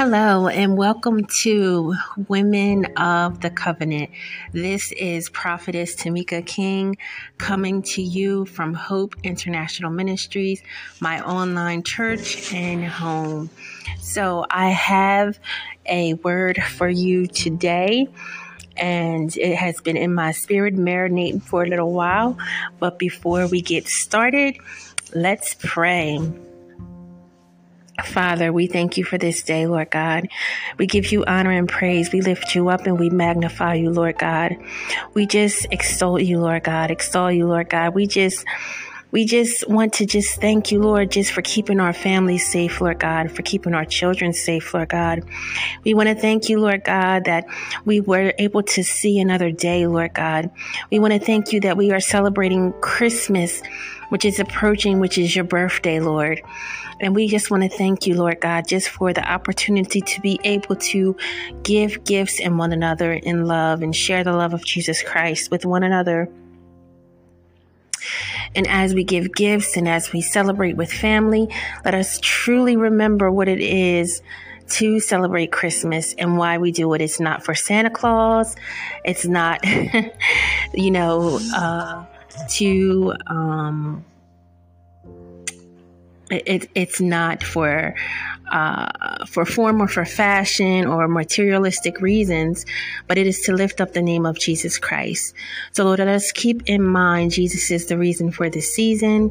Hello, and welcome to Women of the Covenant. This is Prophetess Tamika King coming to you from Hope International Ministries, my online church and home. So, I have a word for you today, and it has been in my spirit marinating for a little while. But before we get started, let's pray. Father, we thank you for this day, Lord God. We give you honor and praise. We lift you up and we magnify you, Lord God. We just extol you, Lord God. Extol you, Lord God. We just we just want to just thank you, Lord, just for keeping our families safe, Lord God, for keeping our children safe, Lord God. We want to thank you, Lord God, that we were able to see another day, Lord God. We want to thank you that we are celebrating Christmas, which is approaching, which is your birthday, Lord. And we just want to thank you, Lord God, just for the opportunity to be able to give gifts in one another in love and share the love of Jesus Christ with one another. And as we give gifts and as we celebrate with family, let us truly remember what it is to celebrate Christmas and why we do it. It's not for Santa Claus. It's not, you know, uh, to, um, it, it's not for uh, for form or for fashion or materialistic reasons, but it is to lift up the name of Jesus Christ. So, Lord, let us keep in mind Jesus is the reason for this season,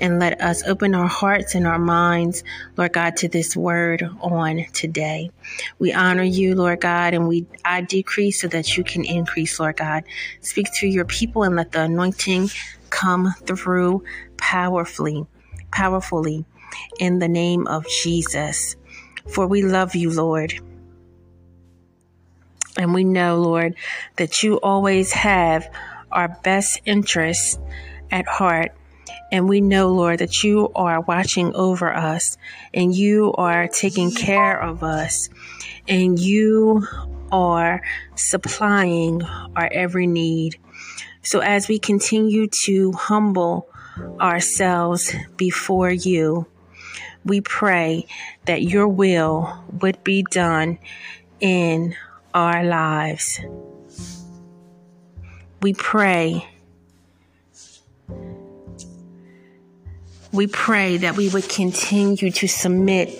and let us open our hearts and our minds, Lord God, to this word on today. We honor you, Lord God, and we I decrease so that you can increase, Lord God. Speak to your people and let the anointing come through powerfully powerfully in the name of Jesus. For we love you, Lord. And we know, Lord, that you always have our best interests at heart. And we know, Lord, that you are watching over us and you are taking care of us and you are supplying our every need. So as we continue to humble ourselves before you. We pray that your will would be done in our lives. We pray. We pray that we would continue to submit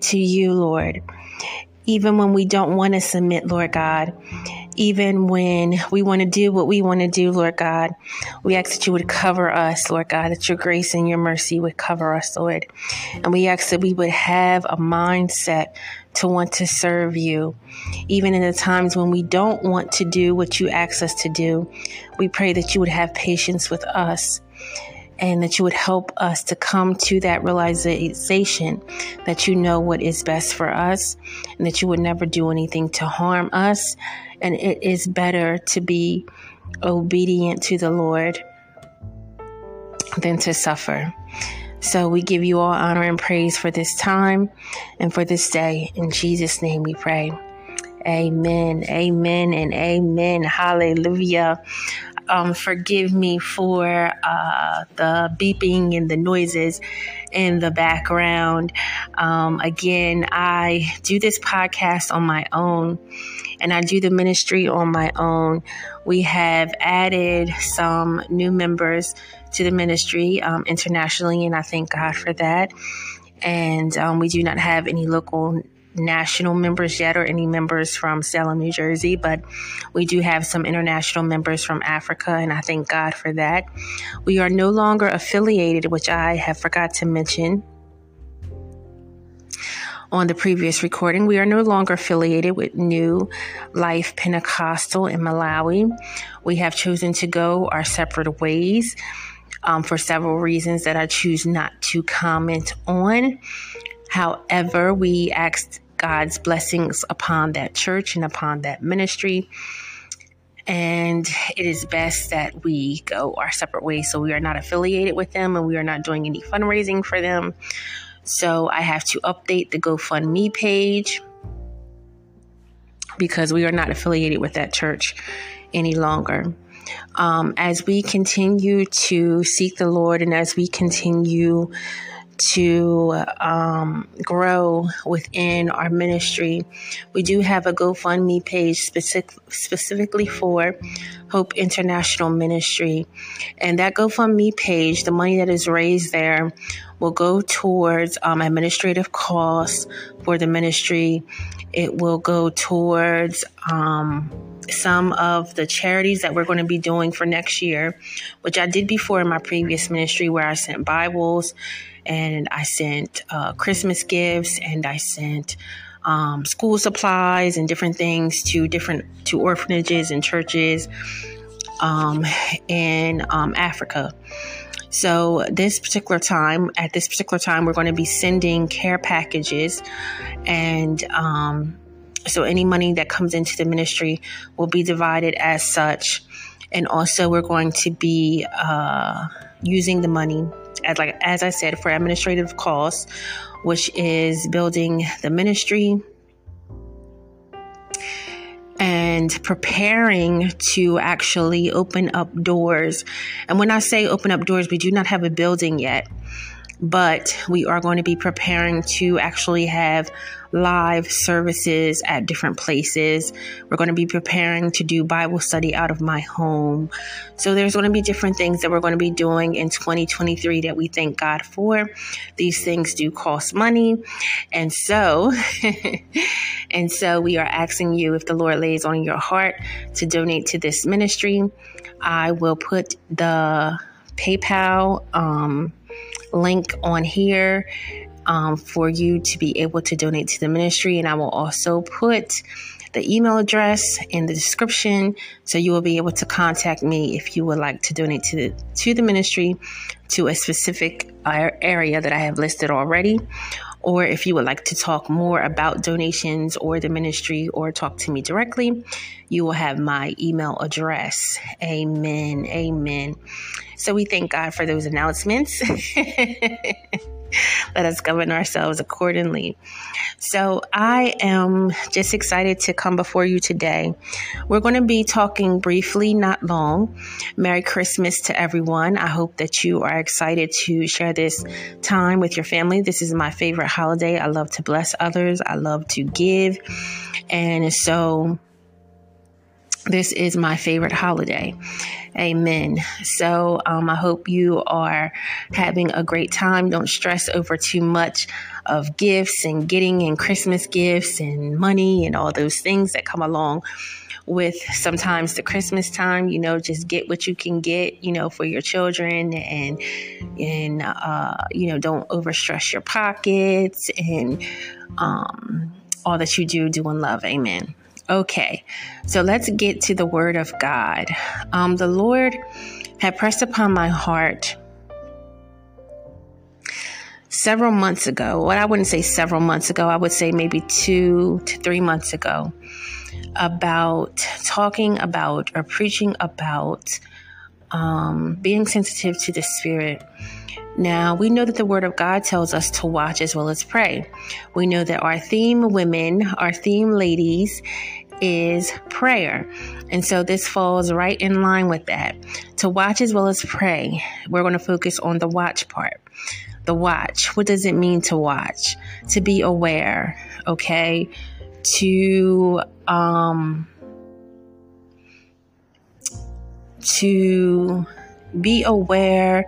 to you, Lord, even when we don't want to submit, Lord God even when we want to do what we want to do, Lord God. We ask that you would cover us, Lord God, that your grace and your mercy would cover us, Lord. And we ask that we would have a mindset to want to serve you. Even in the times when we don't want to do what you ask us to do, we pray that you would have patience with us and that you would help us to come to that realization that you know what is best for us and that you would never do anything to harm us and it is better to be obedient to the Lord than to suffer. So we give you all honor and praise for this time and for this day. In Jesus' name we pray. Amen, amen, and amen. Hallelujah um, forgive me for uh, the beeping and the noises in the background. Um, again, I do this podcast on my own and I do the ministry on my own. We have added some new members to the ministry um, internationally, and I thank God for that. And um, we do not have any local national members yet or any members from Salem, New Jersey, but we do have some international members from Africa, and I thank God for that. We are no longer affiliated, which I have forgot to mention on the previous recording. We are no longer affiliated with New Life Pentecostal in Malawi. We have chosen to go our separate ways. Um, for several reasons that I choose not to comment on. However, we asked God's blessings upon that church and upon that ministry. And it is best that we go our separate ways. So we are not affiliated with them and we are not doing any fundraising for them. So I have to update the GoFundMe page because we are not affiliated with that church any longer. Um, as we continue to seek the Lord and as we continue to um, grow within our ministry, we do have a GoFundMe page specific, specifically for Hope International Ministry. And that GoFundMe page, the money that is raised there, will go towards um, administrative costs for the ministry. It will go towards um, some of the charities that we're going to be doing for next year, which I did before in my previous ministry, where I sent Bibles and I sent uh, Christmas gifts and I sent um, school supplies and different things to different to orphanages and churches um, in um, Africa. So this particular time, at this particular time, we're going to be sending care packages, and um, so any money that comes into the ministry will be divided as such. And also, we're going to be uh, using the money as like as I said for administrative costs, which is building the ministry, and preparing to actually open up doors. And when I say open up doors, we do not have a building yet, but we are going to be preparing to actually have live services at different places. We're going to be preparing to do Bible study out of my home. So there's going to be different things that we're going to be doing in 2023 that we thank God for. These things do cost money. And so, and so we are asking you if the Lord lays on your heart to donate to this ministry. I will put the PayPal um, link on here um, for you to be able to donate to the ministry. And I will also put the email address in the description so you will be able to contact me if you would like to donate to the to the ministry to a specific area that I have listed already. Or if you would like to talk more about donations or the ministry or talk to me directly you will have my email address. Amen. Amen. So we thank God for those announcements Let us govern ourselves accordingly. So, I am just excited to come before you today. We're going to be talking briefly, not long. Merry Christmas to everyone. I hope that you are excited to share this time with your family. This is my favorite holiday. I love to bless others, I love to give. And so, this is my favorite holiday. Amen. So um, I hope you are having a great time. Don't stress over too much of gifts and getting and Christmas gifts and money and all those things that come along with sometimes the Christmas time, you know, just get what you can get, you know, for your children and, and, uh, you know, don't overstress your pockets and, um, all that you do, do in love. Amen. Okay, so let's get to the Word of God. Um, the Lord had pressed upon my heart several months ago. Well, I wouldn't say several months ago, I would say maybe two to three months ago about talking about or preaching about um, being sensitive to the Spirit. Now, we know that the Word of God tells us to watch as well as pray. We know that our theme women, our theme ladies, is prayer. And so this falls right in line with that. To watch as well as pray, we're going to focus on the watch part. The watch. What does it mean to watch? To be aware, okay? To, um, to be aware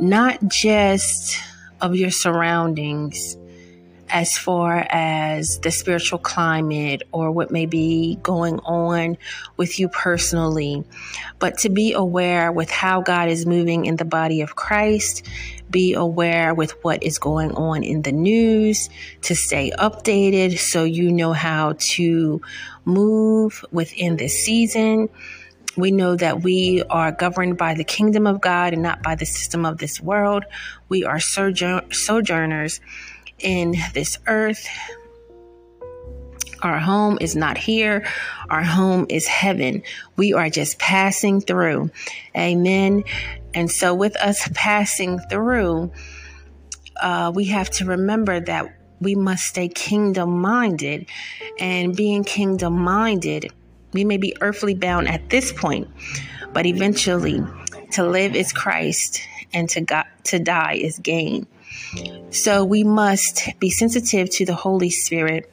not just of your surroundings, as far as the spiritual climate or what may be going on with you personally, but to be aware with how God is moving in the body of Christ, be aware with what is going on in the news, to stay updated so you know how to move within this season. We know that we are governed by the kingdom of God and not by the system of this world. We are sojourners in this earth. Our home is not here. Our home is heaven. We are just passing through. Amen. And so, with us passing through, uh, we have to remember that we must stay kingdom minded. And being kingdom minded, we may be earthly bound at this point, but eventually, to live is Christ and to, to die is gain. So we must be sensitive to the Holy Spirit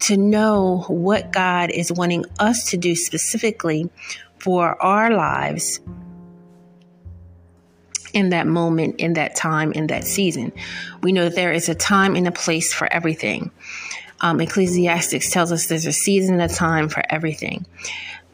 to know what God is wanting us to do specifically for our lives in that moment, in that time, in that season. We know that there is a time and a place for everything. Um, Ecclesiastics tells us there's a season and a time for everything.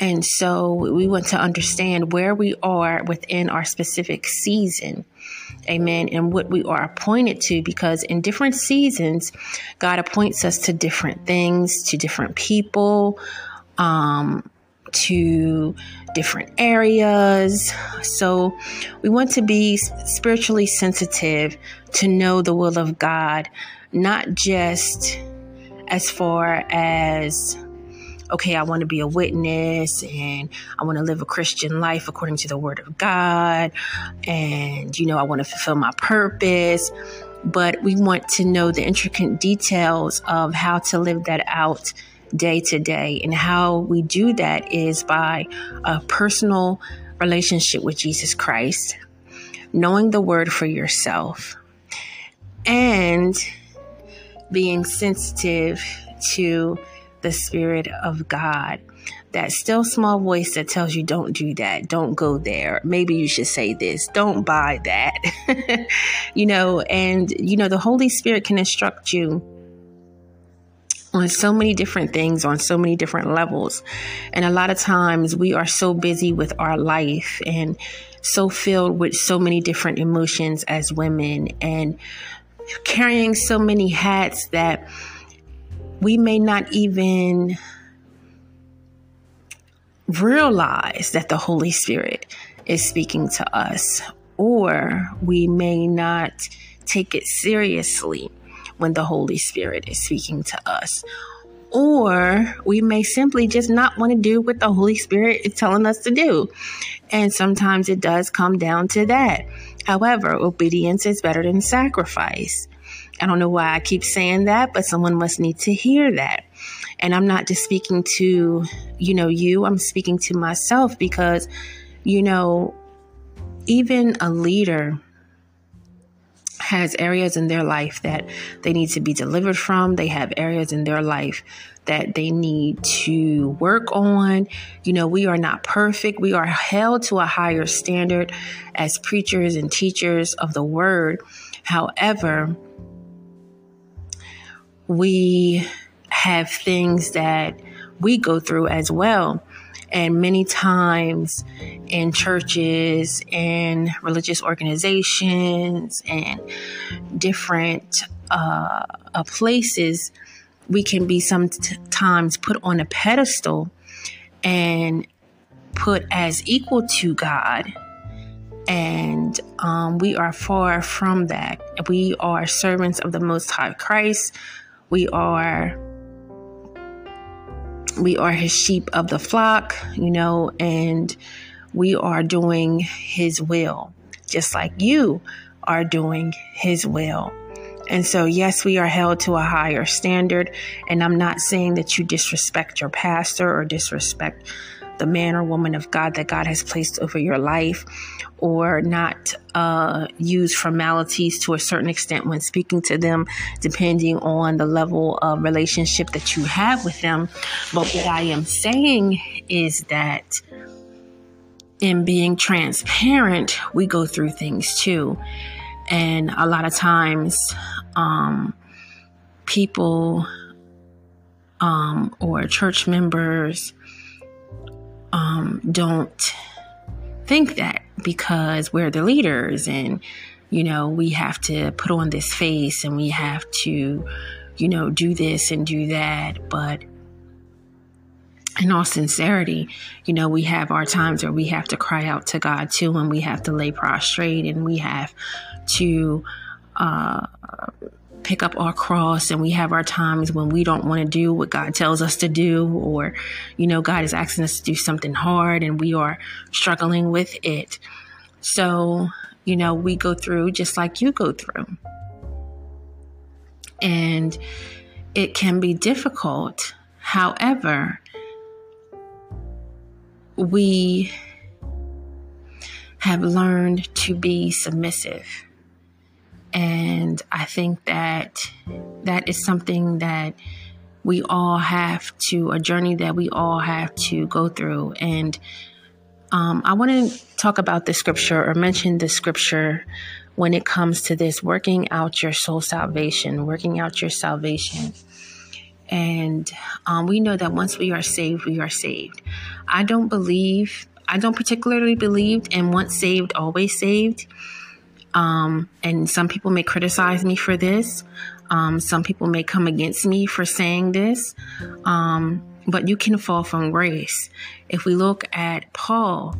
And so we want to understand where we are within our specific season. Amen. And what we are appointed to, because in different seasons, God appoints us to different things, to different people, um, to different areas. So we want to be spiritually sensitive to know the will of God, not just as far as okay, I want to be a witness and I want to live a Christian life according to the word of God. And, you know, I want to fulfill my purpose. But we want to know the intricate details of how to live that out day to day. And how we do that is by a personal relationship with Jesus Christ, knowing the word for yourself, and being sensitive to the Spirit of God. That still small voice that tells you, don't do that, don't go there. Maybe you should say this, don't buy that. you know, and, you know, the Holy Spirit can instruct you on so many different things on so many different levels. And a lot of times we are so busy with our life and so filled with so many different emotions as women and carrying so many hats that we may not even realize that the Holy Spirit is speaking to us, or we may not take it seriously when the Holy Spirit is speaking to us. Or we may simply just not want to do what the Holy Spirit is telling us to do. And sometimes it does come down to that. However, obedience is better than sacrifice. I don't know why I keep saying that, but someone must need to hear that. And I'm not just speaking to, you know, you, I'm speaking to myself because, you know, even a leader has areas in their life that they need to be delivered from. They have areas in their life that they need to work on. You know, we are not perfect. We are held to a higher standard as preachers and teachers of the word. However, we have things that we go through as well. And many times in churches and religious organizations and different uh, uh, places, we can be sometimes put on a pedestal and put as equal to God. And um, we are far from that. We are servants of the Most High Christ we are we are his sheep of the flock, you know, and we are doing his will, just like you are doing his will. And so, yes, we are held to a higher standard. And I'm not saying that you disrespect your pastor or disrespect the man or woman of God that God has placed over your life or not uh, use formalities to a certain extent when speaking to them, depending on the level of relationship that you have with them. But what I am saying is that in being transparent, we go through things too. And a lot of times, um, people um, or church members um, don't think that because we're the leaders and, you know, we have to put on this face and we have to, you know, do this and do that. But in all sincerity, you know, we have our times where we have to cry out to God too, and we have to lay prostrate and we have to, uh, pick up our cross and we have our times when we don't want to do what God tells us to do, or, you know, God is asking us to do something hard and we are struggling with it. So, you know, we go through just like you go through. And it can be difficult. However, we have learned to be submissive And I think that that is something that we all have to, a journey that we all have to go through. And um, I want to talk about the scripture or mention the scripture when it comes to this working out your soul salvation, working out your salvation. And um, we know that once we are saved, we are saved. I don't believe, I don't particularly believe in once saved, always saved. Um, and some people may criticize me for this. Um, some people may come against me for saying this. Um, but you can fall from grace. If we look at Paul,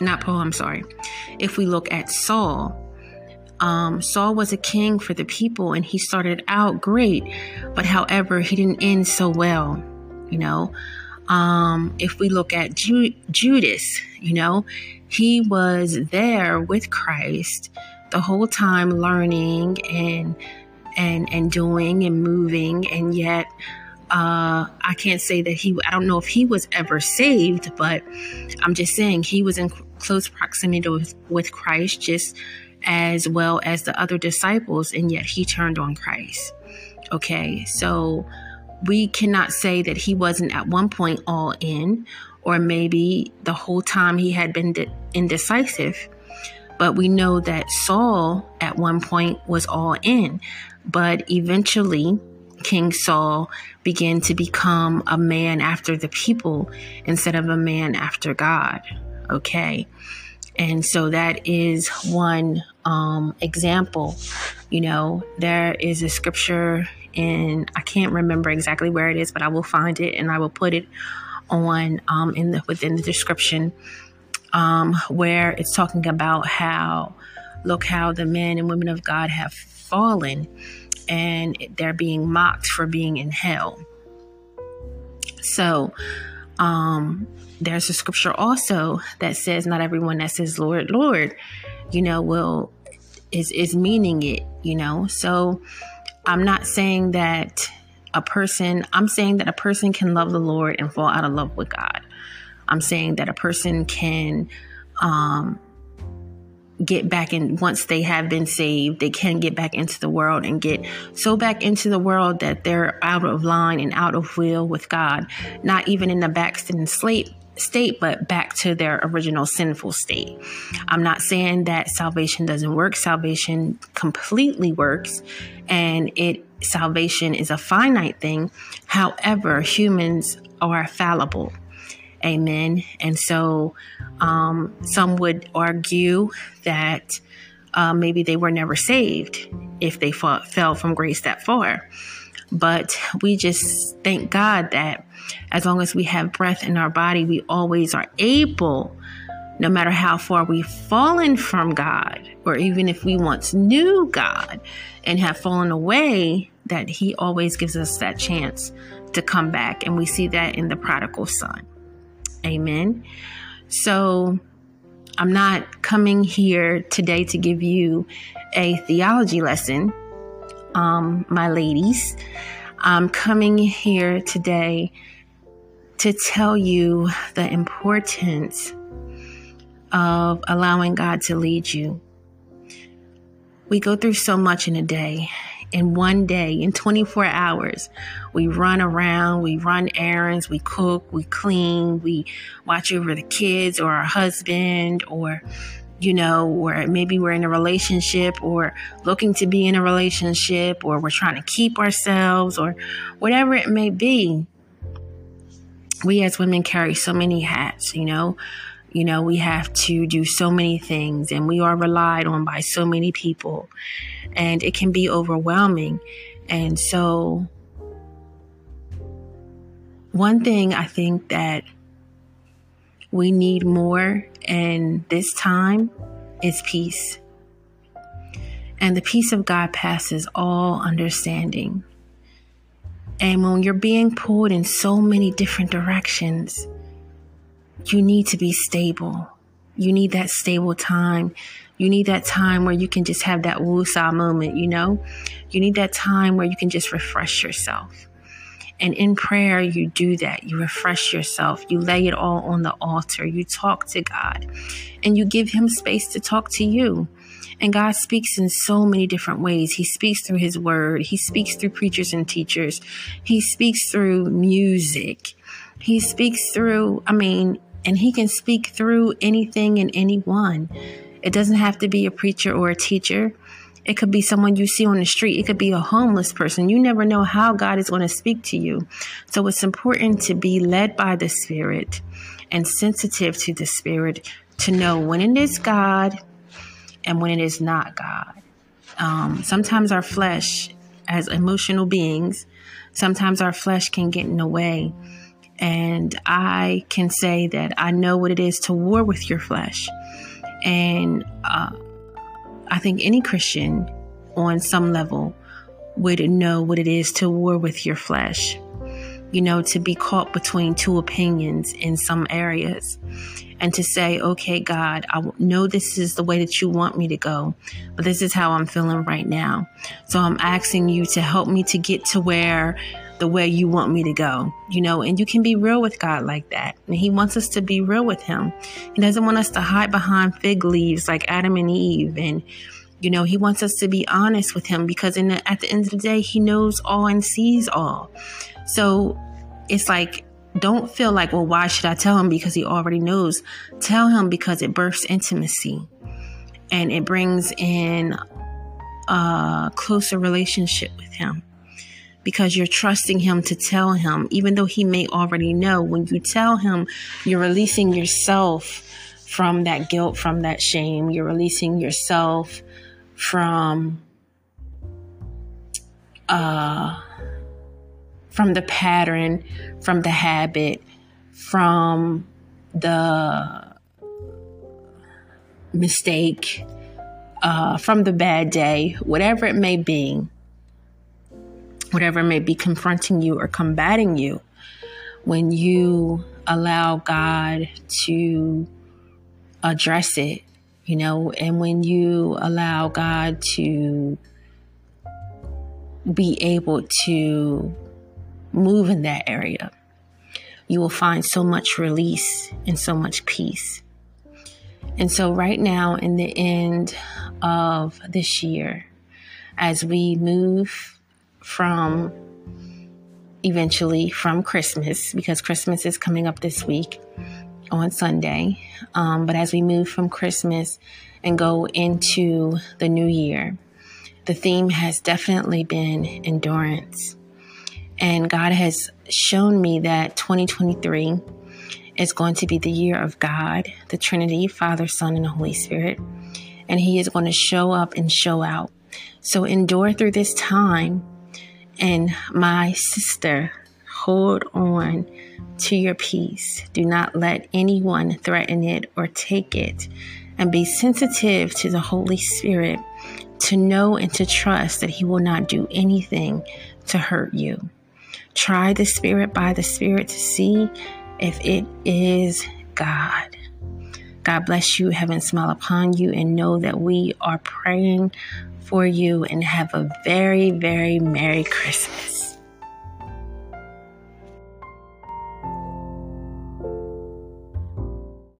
not Paul, I'm sorry. If we look at Saul, um, Saul was a king for the people and he started out great, but however, he didn't end so well, you know. Um, if we look at Ju- Judas, you know, he was there with Christ the whole time learning and and and doing and moving. And yet uh, I can't say that he, I don't know if he was ever saved, but I'm just saying he was in close proximity with, with Christ just as well as the other disciples, and yet he turned on Christ. Okay, so we cannot say that he wasn't at one point all in, or maybe the whole time he had been de- indecisive. But we know that Saul at one point was all in, but eventually King Saul began to become a man after the people instead of a man after God. Okay. And so that is one um, example. You know, there is a scripture in, I can't remember exactly where it is, but I will find it and I will put it on um, in the within the description um, where it's talking about how look how the men and women of God have fallen and they're being mocked for being in hell. So, um, there's a scripture also that says, "Not everyone that says Lord, Lord, you know, will is is meaning it." You know, so I'm not saying that a person. I'm saying that a person can love the Lord and fall out of love with God. I'm saying that a person can um, get back in once they have been saved they can get back into the world and get so back into the world that they're out of line and out of will with god not even in the backslidden slate state but back to their original sinful state i'm not saying that salvation doesn't work salvation completely works and it salvation is a finite thing however humans are fallible Amen. And so um, some would argue that uh, maybe they were never saved if they fought, fell from grace that far. But we just thank God that as long as we have breath in our body, we always are able, no matter how far we've fallen from God, or even if we once knew God and have fallen away, that He always gives us that chance to come back. And we see that in the prodigal son. Amen. So I'm not coming here today to give you a theology lesson, um, my ladies. I'm coming here today to tell you the importance of allowing God to lead you. We go through so much in a day, in one day, in 24 hours. We run around, we run errands, we cook, we clean, we watch over the kids or our husband or you know, or maybe we're in a relationship or looking to be in a relationship or we're trying to keep ourselves or whatever it may be. We as women carry so many hats, you know. You know, we have to do so many things and we are relied on by so many people and it can be overwhelming. And so, one thing I think that we need more in this time is peace. And the peace of God passes all understanding. And when you're being pulled in so many different directions, you need to be stable. You need that stable time. You need that time where you can just have that woosah moment, you know? You need that time where you can just refresh yourself. And in prayer, you do that. You refresh yourself. You lay it all on the altar. You talk to God and you give Him space to talk to you. And God speaks in so many different ways. He speaks through His Word, He speaks through preachers and teachers, He speaks through music, He speaks through, I mean, and He can speak through anything and anyone. It doesn't have to be a preacher or a teacher. It could be someone you see on the street. It could be a homeless person. You never know how God is going to speak to you. So it's important to be led by the Spirit and sensitive to the Spirit to know when it is God and when it is not God. Um, sometimes our flesh, as emotional beings, sometimes our flesh can get in the way. And I can say that I know what it is to war with your flesh. And uh, I think any Christian on some level would know what it is to war with your flesh. You know, to be caught between two opinions in some areas and to say, okay, God, I know this is the way that you want me to go, but this is how I'm feeling right now. So I'm asking you to help me to get to where the way you want me to go, you know, and you can be real with God like that. And He wants us to be real with Him. He doesn't want us to hide behind fig leaves like Adam and Eve. And, you know, He wants us to be honest with Him because in the, at the end of the day, He knows all and sees all. So it's like, don't feel like, well, why should I tell him? Because he already knows. Tell him because it births intimacy and it brings in a closer relationship with him because you're trusting him to tell him, even though he may already know. When you tell him, you're releasing yourself from that guilt, from that shame. You're releasing yourself from, uh, from the pattern, from the habit, from the mistake, uh, from the bad day, whatever it may be whatever may be confronting you or combating you, when you allow God to address it, you know, and when you allow God to be able to move in that area, you will find so much release and so much peace. And so, right now, in the end of this year, as we move from eventually from Christmas because Christmas is coming up this week on Sunday. Um, but as we move from Christmas and go into the new year, the theme has definitely been endurance. And God has shown me that 2023 is going to be the year of God, the Trinity, Father, Son, and the Holy Spirit. And He is going to show up and show out. So endure through this time and my sister, hold on to your peace. Do not let anyone threaten it or take it. And be sensitive to the Holy Spirit to know and to trust that He will not do anything to hurt you. Try the Spirit by the Spirit to see if it is God. God bless you, heaven smile upon you, and know that we are praying for you and have a very, very Merry Christmas.